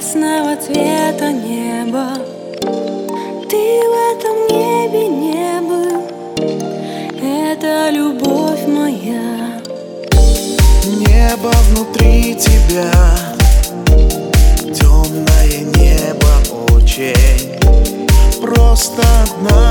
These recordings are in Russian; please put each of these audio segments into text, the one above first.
красного цвета небо. Ты в этом небе не был. Это любовь моя. Небо внутри тебя. Темное небо очень Просто одна.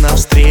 навстречу.